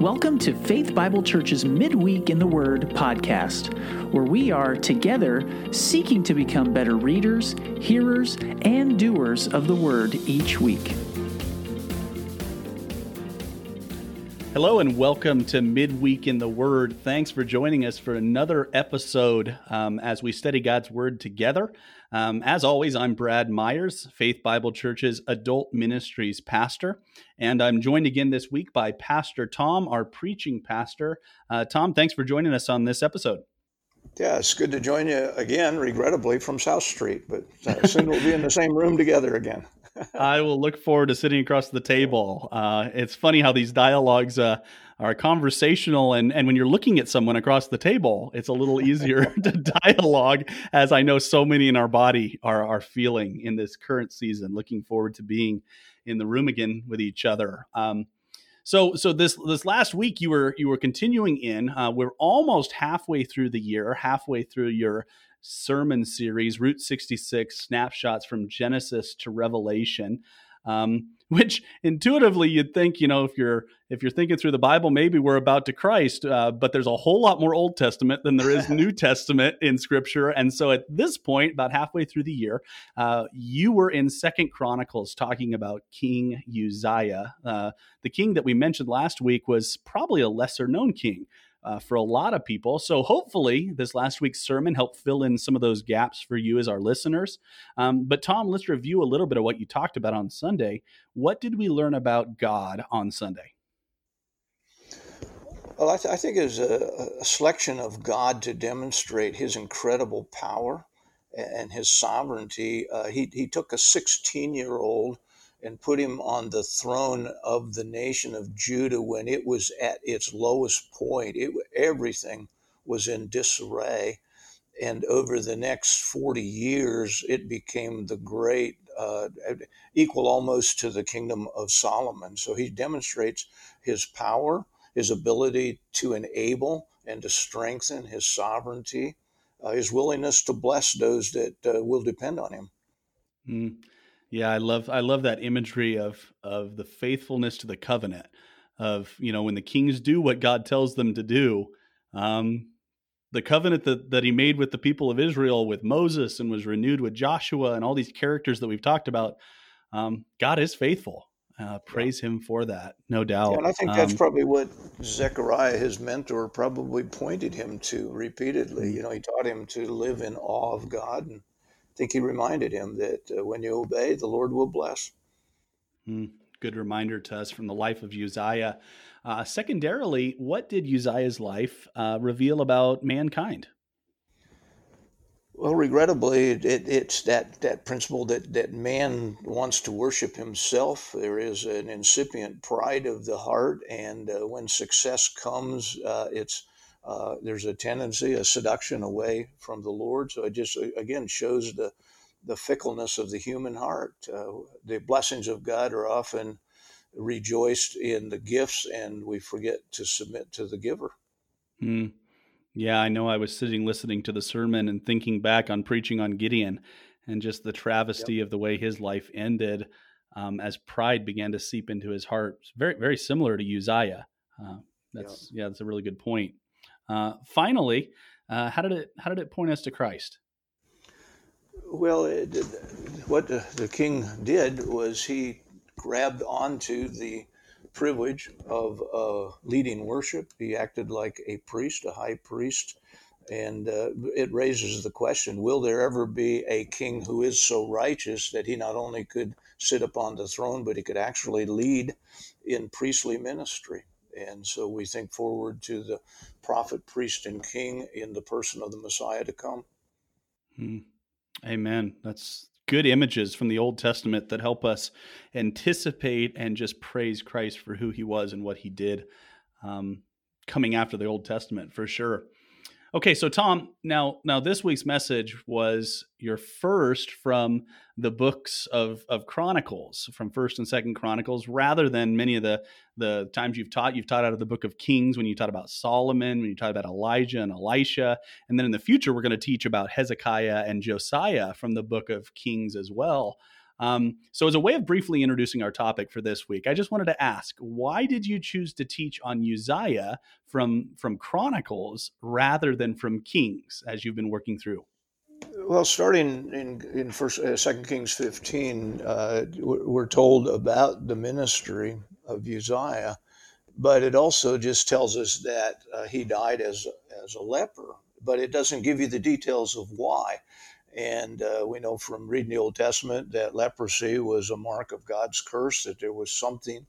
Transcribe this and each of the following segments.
Welcome to Faith Bible Church's Midweek in the Word podcast, where we are together seeking to become better readers, hearers, and doers of the Word each week. Hello and welcome to Midweek in the Word. Thanks for joining us for another episode um, as we study God's Word together. Um, as always, I'm Brad Myers, Faith Bible Church's Adult Ministries pastor, and I'm joined again this week by Pastor Tom, our preaching pastor. Uh, Tom, thanks for joining us on this episode. Yeah, it's good to join you again, regrettably from South Street, but uh, soon we'll be in the same room together again. I will look forward to sitting across the table. Uh, it's funny how these dialogues uh, are conversational, and, and when you're looking at someone across the table, it's a little easier to dialogue, as I know so many in our body are, are feeling in this current season. Looking forward to being in the room again with each other. Um, so, so this this last week you were you were continuing in. Uh, we're almost halfway through the year, halfway through your sermon series, Route 66 Snapshots from Genesis to Revelation. Um, which intuitively you'd think, you know, if you're if you're thinking through the Bible, maybe we're about to Christ, uh, but there's a whole lot more Old Testament than there is New Testament in Scripture. And so at this point, about halfway through the year, uh, you were in Second Chronicles talking about King Uzziah. Uh, the king that we mentioned last week was probably a lesser known king uh, for a lot of people. So hopefully, this last week's sermon helped fill in some of those gaps for you as our listeners. Um, but Tom, let's review a little bit of what you talked about on Sunday. What did we learn about God on Sunday? Well, I, th- I think it was a, a, selection of God to demonstrate His incredible power and His sovereignty. Uh, he, he took a 16 year old and put him on the throne of the nation of Judah when it was at its lowest point. It, everything was in disarray. And over the next 40 years, it became the great, uh, equal almost to the kingdom of Solomon. So he demonstrates his power, his ability to enable and to strengthen his sovereignty, uh, his willingness to bless those that uh, will depend on him. Mm. Yeah, I love I love that imagery of of the faithfulness to the covenant of you know when the kings do what God tells them to do. Um, the covenant that, that he made with the people of Israel with Moses and was renewed with Joshua and all these characters that we've talked about. Um, God is faithful. Uh, praise yeah. him for that, no doubt. Yeah, and I think that's um, probably what Zechariah, his mentor, probably pointed him to repeatedly. Mm. You know, he taught him to live in awe of God and think he reminded him that uh, when you obey, the Lord will bless. Mm, good reminder to us from the life of Uzziah. Uh, secondarily, what did Uzziah's life uh, reveal about mankind? Well, regrettably, it, it's that, that principle that, that man wants to worship himself. There is an incipient pride of the heart, and uh, when success comes, uh, it's uh, there's a tendency, a seduction away from the Lord. So it just again shows the the fickleness of the human heart. Uh, the blessings of God are often rejoiced in the gifts, and we forget to submit to the giver. Mm. Yeah, I know. I was sitting listening to the sermon and thinking back on preaching on Gideon and just the travesty yep. of the way his life ended um, as pride began to seep into his heart. It's very, very similar to Uzziah. Uh, that's yep. yeah, that's a really good point. Uh, finally, uh, how did it how did it point us to Christ? Well, it, what the, the, king did was he grabbed onto the privilege of uh, leading worship. He acted like a priest, a high priest, and uh, it raises the question: Will there ever be a king who is so righteous that he not only could sit upon the throne, but he could actually lead in priestly ministry? And so we think forward to the prophet, priest, and king in the person of the Messiah to come. Hmm. Amen. That's good images from the Old Testament that help us anticipate and just praise Christ for who he was and what he did um, coming after the Old Testament for sure. Okay, so Tom, now now this week's message was your first from the books of of Chronicles, from First and Second Chronicles, rather than many of the the times you've taught. You've taught out of the book of Kings when you taught about Solomon, when you taught about Elijah and Elisha, and then in the future we're going to teach about Hezekiah and Josiah from the book of Kings as well. Um, so, as a way of briefly introducing our topic for this week, I just wanted to ask, why did you choose to teach on Uzziah from from Chronicles rather than from Kings, as you've been working through? Well, starting in in First uh, Second Kings fifteen, uh, we're told about the ministry of Uzziah, but it also just tells us that uh, he died as as a leper. But it doesn't give you the details of why. And uh, we know from reading the Old Testament that leprosy was a mark of God's curse, that there was something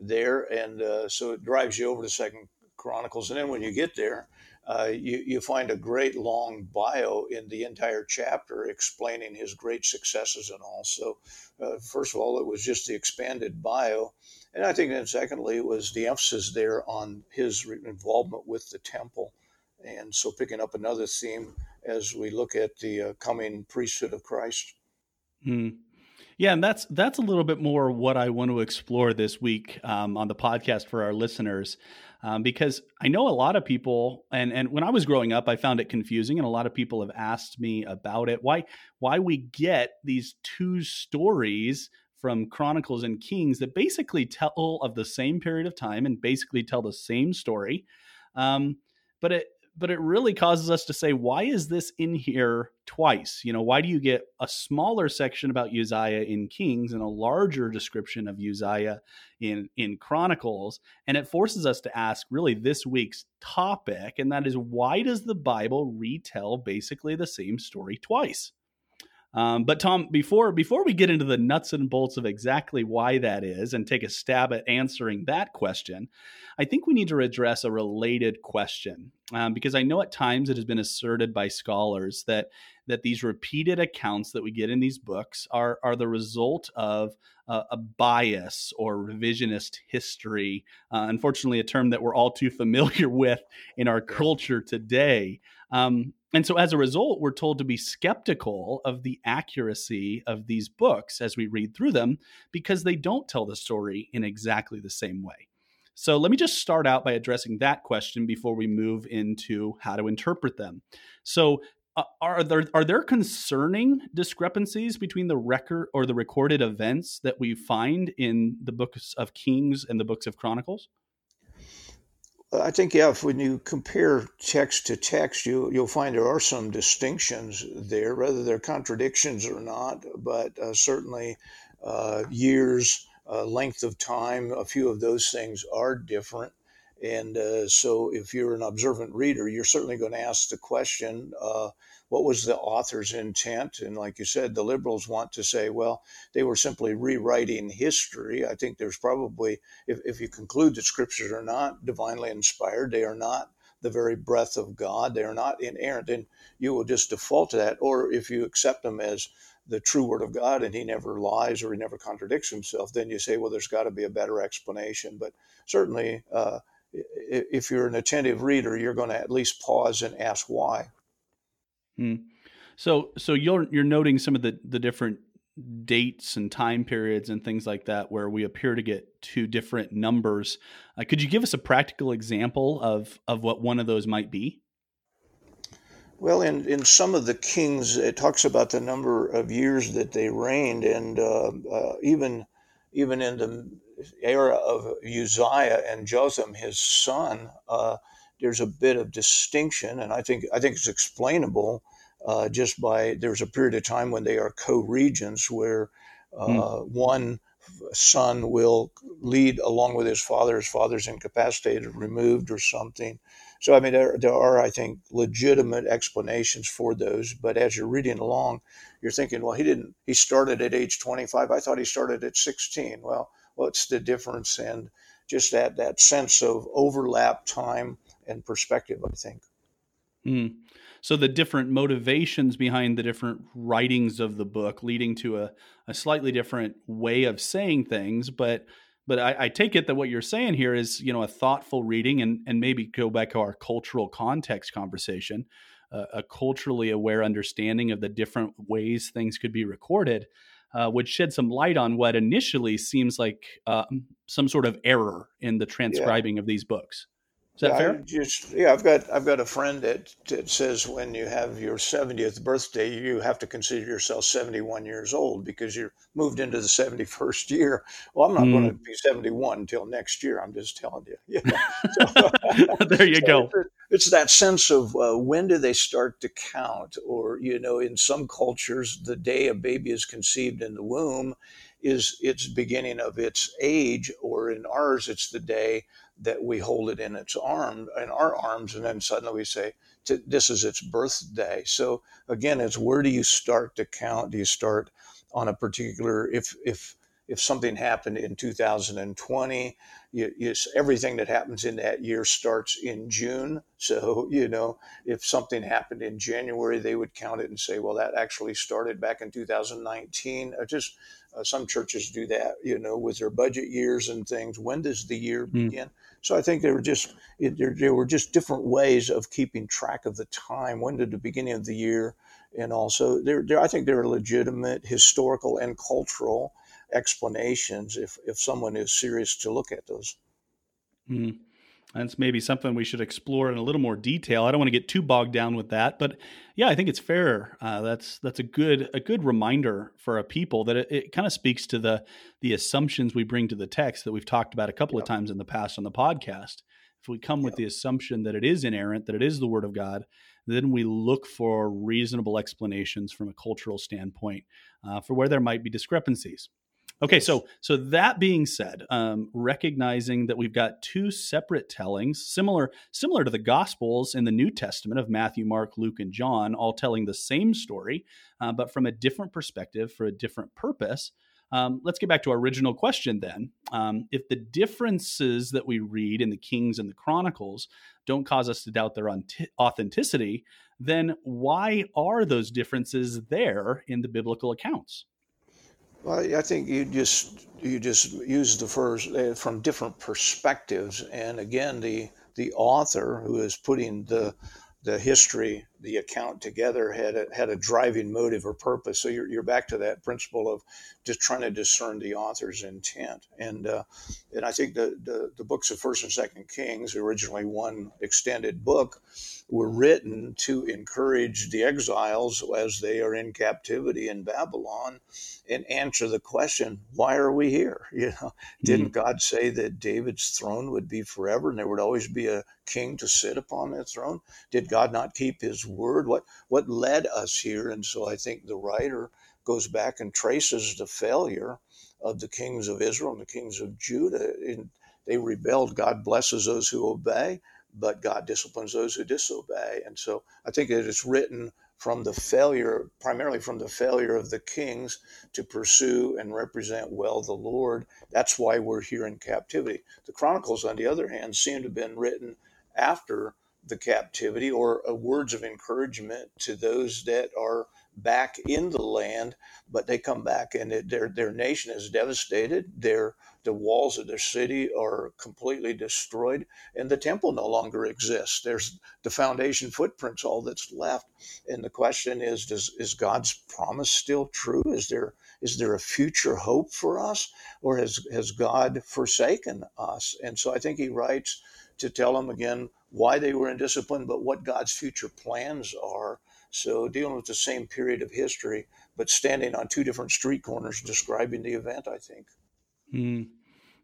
there. And uh, so it drives you over to Second Chronicles. And then when you get there, uh, you, you find a great long bio in the entire chapter explaining his great successes and all. So, uh, first of all, it was just the expanded bio. And I think then, secondly, it was the emphasis there on his involvement with the temple. And so, picking up another theme as we look at the uh, coming priesthood of Christ. Hmm. Yeah, and that's that's a little bit more what I want to explore this week um, on the podcast for our listeners, um, because I know a lot of people, and and when I was growing up, I found it confusing, and a lot of people have asked me about it. Why why we get these two stories from Chronicles and Kings that basically tell of the same period of time and basically tell the same story, um, but it but it really causes us to say, why is this in here twice? You know, why do you get a smaller section about Uzziah in Kings and a larger description of Uzziah in in Chronicles? And it forces us to ask really this week's topic, and that is why does the Bible retell basically the same story twice? Um, but Tom, before before we get into the nuts and bolts of exactly why that is and take a stab at answering that question, I think we need to address a related question um, because I know at times it has been asserted by scholars that that these repeated accounts that we get in these books are are the result of uh, a bias or revisionist history. Uh, unfortunately, a term that we're all too familiar with in our culture today. Um, and so, as a result, we're told to be skeptical of the accuracy of these books as we read through them because they don't tell the story in exactly the same way. So, let me just start out by addressing that question before we move into how to interpret them. So, uh, are there are there concerning discrepancies between the record or the recorded events that we find in the books of Kings and the books of Chronicles? I think yeah, if when you compare text to text, you you'll find there are some distinctions there, whether they're contradictions or not. But uh, certainly, uh, years, uh, length of time, a few of those things are different. And uh, so, if you're an observant reader, you're certainly going to ask the question uh, what was the author's intent? And like you said, the liberals want to say, well, they were simply rewriting history. I think there's probably, if, if you conclude that scriptures are not divinely inspired, they are not the very breath of God, they are not inerrant, then you will just default to that. Or if you accept them as the true word of God and he never lies or he never contradicts himself, then you say, well, there's got to be a better explanation. But certainly, uh, if you're an attentive reader, you're going to at least pause and ask why. Hmm. So, so you're you're noting some of the the different dates and time periods and things like that where we appear to get two different numbers. Uh, could you give us a practical example of of what one of those might be? Well, in, in some of the kings, it talks about the number of years that they reigned, and uh, uh, even even in the era of Uzziah and Jotham, his son, uh, there's a bit of distinction, and I think I think it's explainable uh, just by there's a period of time when they are co-regents where uh, mm. one son will lead along with his father. His father's incapacitated, removed, or something. So I mean, there there are I think legitimate explanations for those. But as you're reading along, you're thinking, well, he didn't. He started at age 25. I thought he started at 16. Well, what's the difference? And just that that sense of overlap time and perspective. I think. Mm. So the different motivations behind the different writings of the book, leading to a, a slightly different way of saying things, but but I, I, take it that what you're saying here is you know a thoughtful reading and and maybe go back to our cultural context conversation uh, a culturally aware understanding of the different ways things could be recorded uh, would shed some light on what initially seems like uh, some sort of error in the transcribing yeah. of these books that yeah, fair? Just yeah, I've got I've got a friend that, that says when you have your 70th birthday, you have to consider yourself 71 years old because you're moved into the 71st year. Well, I'm not mm. going to be 71 until next year. I'm just telling you. Yeah. So, there you so go. It's, it's, that sense of uh, when do they start to count, or you know, in some cultures, the day a baby is conceived in the womb is its beginning of its age, or in ours, it's the day that we hold it in its arm in our arms and then suddenly we say this is its birthday. So again it's where do you start to count? Do you start on a particular if if if something happened in 2020 you, you, everything that happens in that year starts in june. So you know if something happened in january they would count it and say well that actually started back in 2019 uh, just uh, some churches do that you know with their budget years and things. When does the year mm. begin so I think there were just there, there were just different ways of keeping track of the time. When did the beginning of the year, and also there, there I think there are legitimate historical and cultural explanations if if someone is serious to look at those. Mm. That's maybe something we should explore in a little more detail. I don't want to get too bogged down with that, but yeah, I think it's fair. Uh, that's that's a good a good reminder for a people that it, it kind of speaks to the the assumptions we bring to the text that we've talked about a couple yeah. of times in the past on the podcast. If we come yeah. with the assumption that it is inerrant, that it is the Word of God, then we look for reasonable explanations from a cultural standpoint uh, for where there might be discrepancies. Okay, so so that being said, um, recognizing that we've got two separate tellings, similar similar to the Gospels in the New Testament of Matthew, Mark, Luke, and John, all telling the same story, uh, but from a different perspective for a different purpose. Um, let's get back to our original question then. Um, if the differences that we read in the Kings and the Chronicles don't cause us to doubt their authenticity, then why are those differences there in the biblical accounts? Well, I think you just you just use the first uh, from different perspectives, and again, the the author who is putting the the history, the account together had a, had a driving motive or purpose. So you're, you're back to that principle of just trying to discern the author's intent. And uh, and I think the, the, the books of First and Second Kings, originally one extended book, were written to encourage the exiles as they are in captivity in Babylon and answer the question, why are we here? You know, mm-hmm. didn't God say that David's throne would be forever and there would always be a king to sit upon that throne? Did God not keep his word? What what led us here? And so I think the writer goes back and traces the failure of the kings of Israel and the kings of Judah. And they rebelled. God blesses those who obey but God disciplines those who disobey. And so I think it is written from the failure, primarily from the failure of the kings to pursue and represent well the Lord. That's why we're here in captivity. The Chronicles, on the other hand, seem to have been written after the captivity or words of encouragement to those that are back in the land, but they come back and it, their their nation is devastated. Their the walls of their city are completely destroyed, and the temple no longer exists. There's the foundation footprints, all that's left. And the question is, does is God's promise still true? Is there is there a future hope for us, or has has God forsaken us? And so I think he writes to tell them again why they were in discipline, but what God's future plans are so dealing with the same period of history, but standing on two different street corners describing the event, I think. Mm.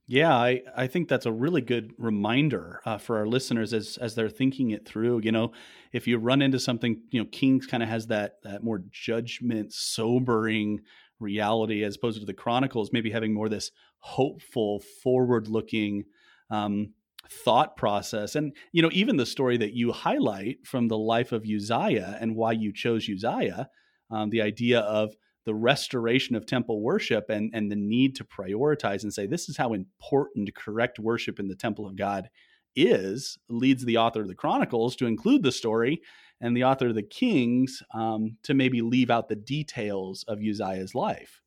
Yeah, I, I think that's a really good reminder uh, for our listeners as as they're thinking it through. You know, if you run into something, you know, Kings kind of has that that more judgment, sobering reality as opposed to the Chronicles, maybe having more this hopeful, forward looking um, thought process. And, you know, even the story that you highlight from the life of Uzziah and why you chose Uzziah, um, the idea of the restoration of temple worship and, and the need to prioritize and say, this is how important correct worship in the temple of God is, leads the author of the Chronicles to include the story and the author of the Kings um, to maybe leave out the details of Uzziah's life.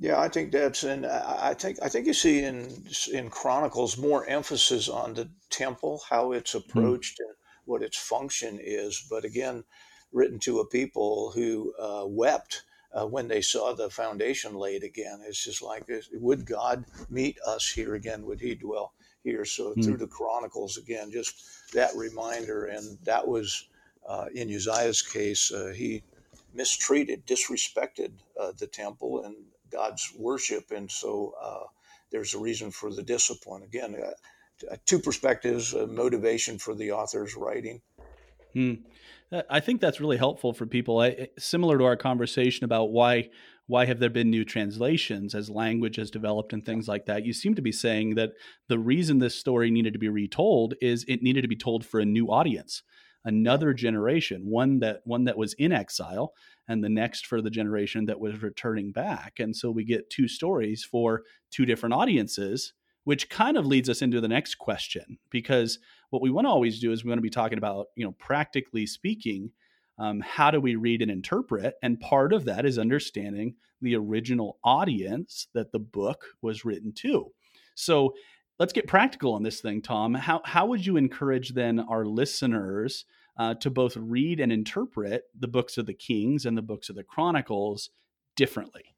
Yeah, I think that's and I think I think you see in in Chronicles more emphasis on the temple, how it's hmm. approached, mm. and what its function is. But again, written to a people who uh, wept uh, when they saw the foundation laid again. It's just like, would God meet us here again? Would He dwell here. So mm. through the Chronicles, again, just that reminder. And that was uh, in Uzziah's case, uh, he mistreated, disrespected uh, the temple and God's worship. And so uh, there's a reason for the discipline. Again, uh, two perspectives, motivation for the author's writing. Hmm. I think that's really helpful for people. I, similar to our conversation about why why have there been new translations as language has developed and things like that? You seem to be saying that the reason this story needed to be retold is it needed to be told for a new audience, another generation, one that one that was in exile, and the next for the generation that was returning back. And so we get two stories for two different audiences, which kind of leads us into the next question because what we want to always do is we want to be talking about, you know, practically speaking um, how do we read and interpret? And part of that is understanding the original audience that the book was written to. So let's get practical on this thing, Tom. How, how would you encourage then our listeners uh, to both read and interpret the books of the Kings and the books of the Chronicles differently?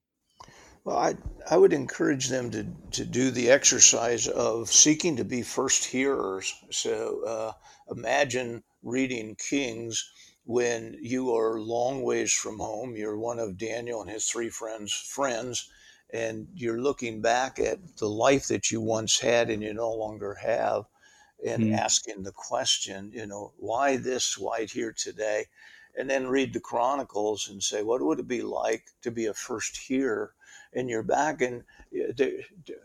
Well, I, I would encourage them to, to do the exercise of seeking to be first hearers. So uh, imagine reading Kings when you are long ways from home, you're one of Daniel and his three friends' friends, and you're looking back at the life that you once had and you no longer have, and mm. asking the question, you know, why this, why here today? And then read the Chronicles and say, what would it be like to be a first hearer? And you're back, and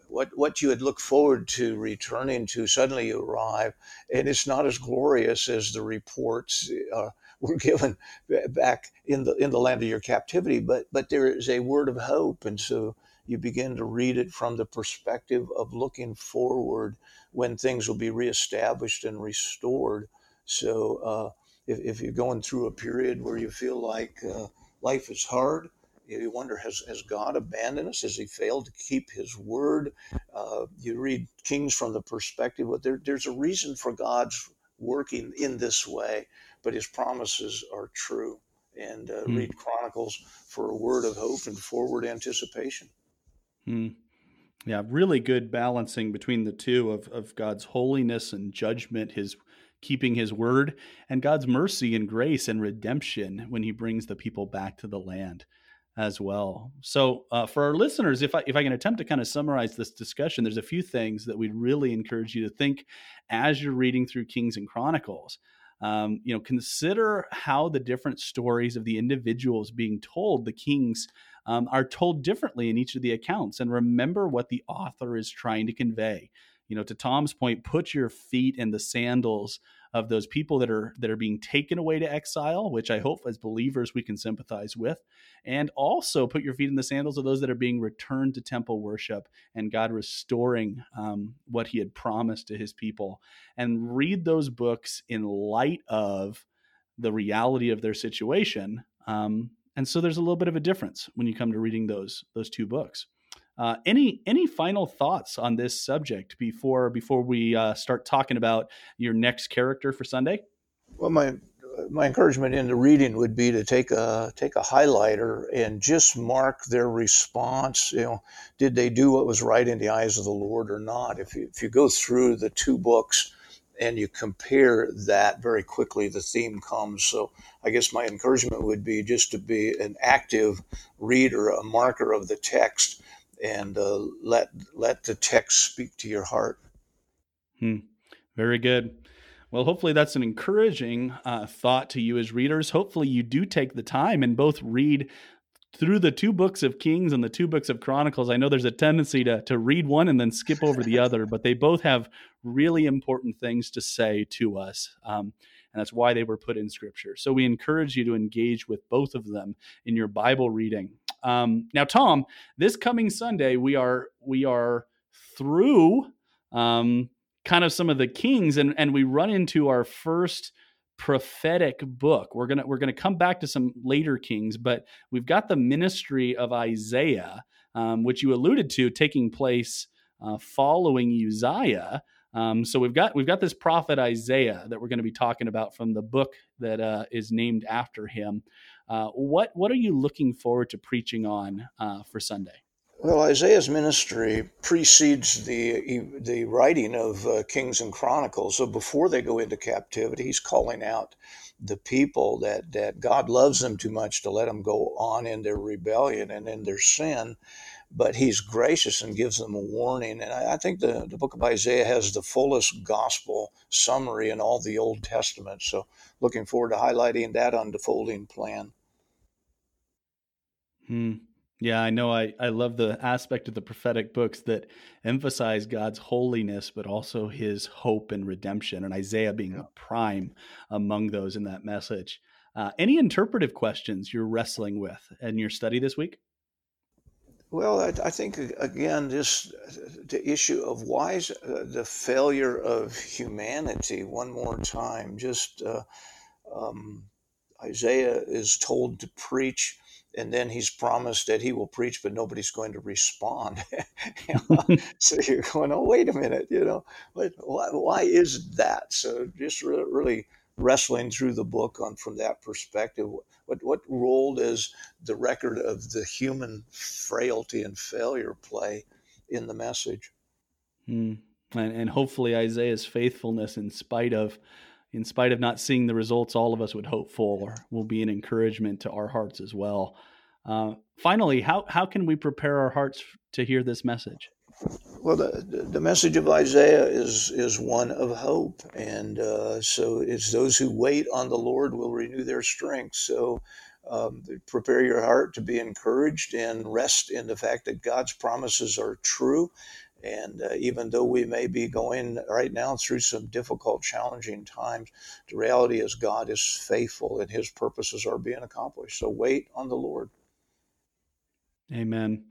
what what you had looked forward to returning to suddenly you arrive, and it's not as glorious as the reports. Uh, were given back in the in the land of your captivity. But but there is a word of hope, and so you begin to read it from the perspective of looking forward when things will be reestablished and restored. So uh, if, if, you're going through a period where you feel like uh, life is hard, you wonder has, has God abandoned us? Has He failed to keep His word? Uh, you read Kings from the perspective, but there, there's a reason for God's working in this way but his promises are true. And uh, mm. read Chronicles for a word of hope and forward anticipation. Mm. Yeah, really good balancing between the two of, of God's holiness and judgment, his keeping his word, and God's mercy and grace and redemption when he brings the people back to the land as well. So, uh, for our listeners, if I if I can attempt to kind of summarize this discussion, there's a few things that we'd really encourage you to think as you're reading through Kings and Chronicles um, you know consider how the different stories of the individuals being told the kings um, are told differently in each of the accounts. And remember what the author is trying to convey. You know to tom's point put your feet in the sandals of those people that are that are being taken away to exile, which I hope as believers we can sympathize with, and also put your feet in the sandals of those that are being returned to temple worship and God restoring um, what He had promised to His people, and read those books in light of the reality of their situation. Um, and so there's a little bit of a difference when you come to reading those those two books. Uh, any any final thoughts on this subject before before we uh, start talking about your next character for Sunday? Well, my my encouragement in the reading would be to take a take a highlighter and just mark their response. You know, did they do what was right in the eyes of the Lord or not? If you, if you go through the two books and you compare that very quickly, the theme comes. So I guess my encouragement would be just to be an active reader, a marker of the text and uh, let let the text speak to your heart. Hmm. Very good. Well, hopefully that's an encouraging uh, thought to you as readers. Hopefully you do take the time and both read through the two books of Kings and the two books of Chronicles. I know there's a tendency to to read one and then skip over the other, but they both have really important things to say to us. Um, and that's why they were put in Scripture. So we encourage you to engage with both of them in your Bible reading. Um, now, Tom, this coming Sunday we are we are through um, kind of some of the kings, and and we run into our first prophetic book. We're gonna we're gonna come back to some later kings, but we've got the ministry of Isaiah, um, which you alluded to, taking place uh, following Uzziah. Um, so we've got we've got this prophet Isaiah that we're going to be talking about from the book that uh, is named after him. Uh, what what are you looking forward to preaching on uh, for Sunday? Well, Isaiah's ministry precedes the the writing of uh, Kings and Chronicles. So before they go into captivity, he's calling out the people that that God loves them too much to let them go on in their rebellion and in their sin. But he's gracious and gives them a warning. And I, I think the, the book of Isaiah has the fullest gospel summary in all the Old Testament. So looking forward to highlighting that unfolding plan. Hmm. Yeah, I know. I, I love the aspect of the prophetic books that emphasize God's holiness, but also his hope and redemption, and Isaiah being yeah. prime among those in that message. Uh, any interpretive questions you're wrestling with in your study this week? Well, I, I think, again, just the issue of why is uh, the failure of humanity, one more time, just uh, um, Isaiah is told to preach and then he's promised that he will preach, but nobody's going to respond. so you're going, oh, wait a minute, you know, why, why is that? So just re- really wrestling through the book on from that perspective. What what role does the record of the human frailty and failure play in the message? Mm. And, and hopefully Isaiah's faithfulness, in spite of in spite of not seeing the results all of us would hope for, will be an encouragement to our hearts as well. Uh, finally, how, how can we prepare our hearts to hear this message? Well, the, the message of Isaiah is, is one of hope. And uh, so it's those who wait on the Lord will renew their strength. So um, prepare your heart to be encouraged and rest in the fact that God's promises are true and uh, even though we may be going right now through some difficult, challenging times, the reality is God is faithful and his purposes are being accomplished. So wait on the Lord. Amen.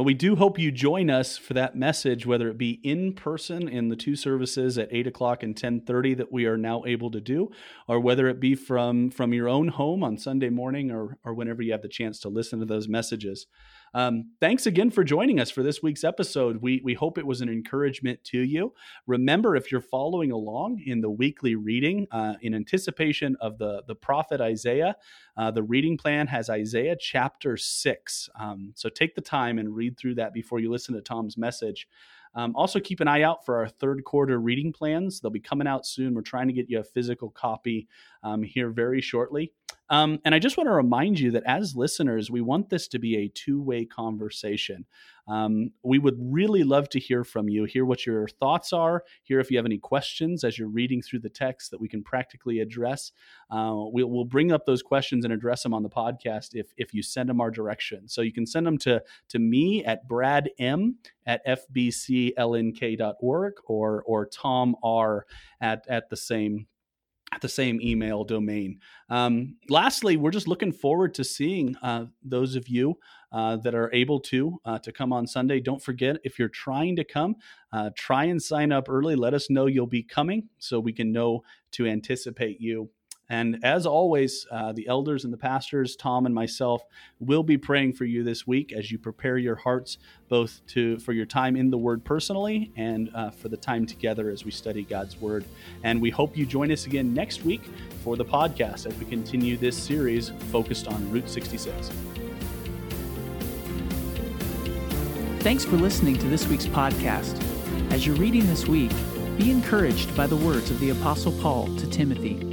Well, we do hope you join us for that message, whether it be in person in the two services at eight o'clock and ten thirty that we are now able to do, or whether it be from from your own home on Sunday morning, or or whenever you have the chance to listen to those messages. Um, thanks again for joining us for this week's episode. We, we hope it was an encouragement to you. Remember, if you're following along in the weekly reading uh, in anticipation of the, the prophet Isaiah, uh, the reading plan has Isaiah chapter 6. Um, so take the time and read through that before you listen to Tom's message. Um, also, keep an eye out for our third quarter reading plans. They'll be coming out soon. We're trying to get you a physical copy um, here very shortly. Um, and I just want to remind you that as listeners, we want this to be a two way conversation. Um, we would really love to hear from you, hear what your thoughts are, hear if you have any questions as you're reading through the text that we can practically address. Uh, we'll, we'll bring up those questions and address them on the podcast if, if you send them our direction. So you can send them to, to me at brad m at fbclnk.org or, or tom r at, at the same at the same email domain. Um, lastly, we're just looking forward to seeing uh, those of you uh, that are able to uh, to come on Sunday. Don't forget if you're trying to come, uh, try and sign up early. Let us know you'll be coming so we can know to anticipate you. And as always, uh, the elders and the pastors, Tom and myself, will be praying for you this week as you prepare your hearts both to for your time in the Word personally and uh, for the time together as we study God's Word. And we hope you join us again next week for the podcast as we continue this series focused on Route 66. Thanks for listening to this week's podcast. As you're reading this week, be encouraged by the words of the Apostle Paul to Timothy.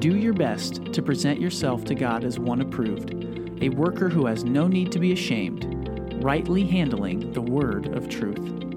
Do your best to present yourself to God as one approved, a worker who has no need to be ashamed, rightly handling the word of truth.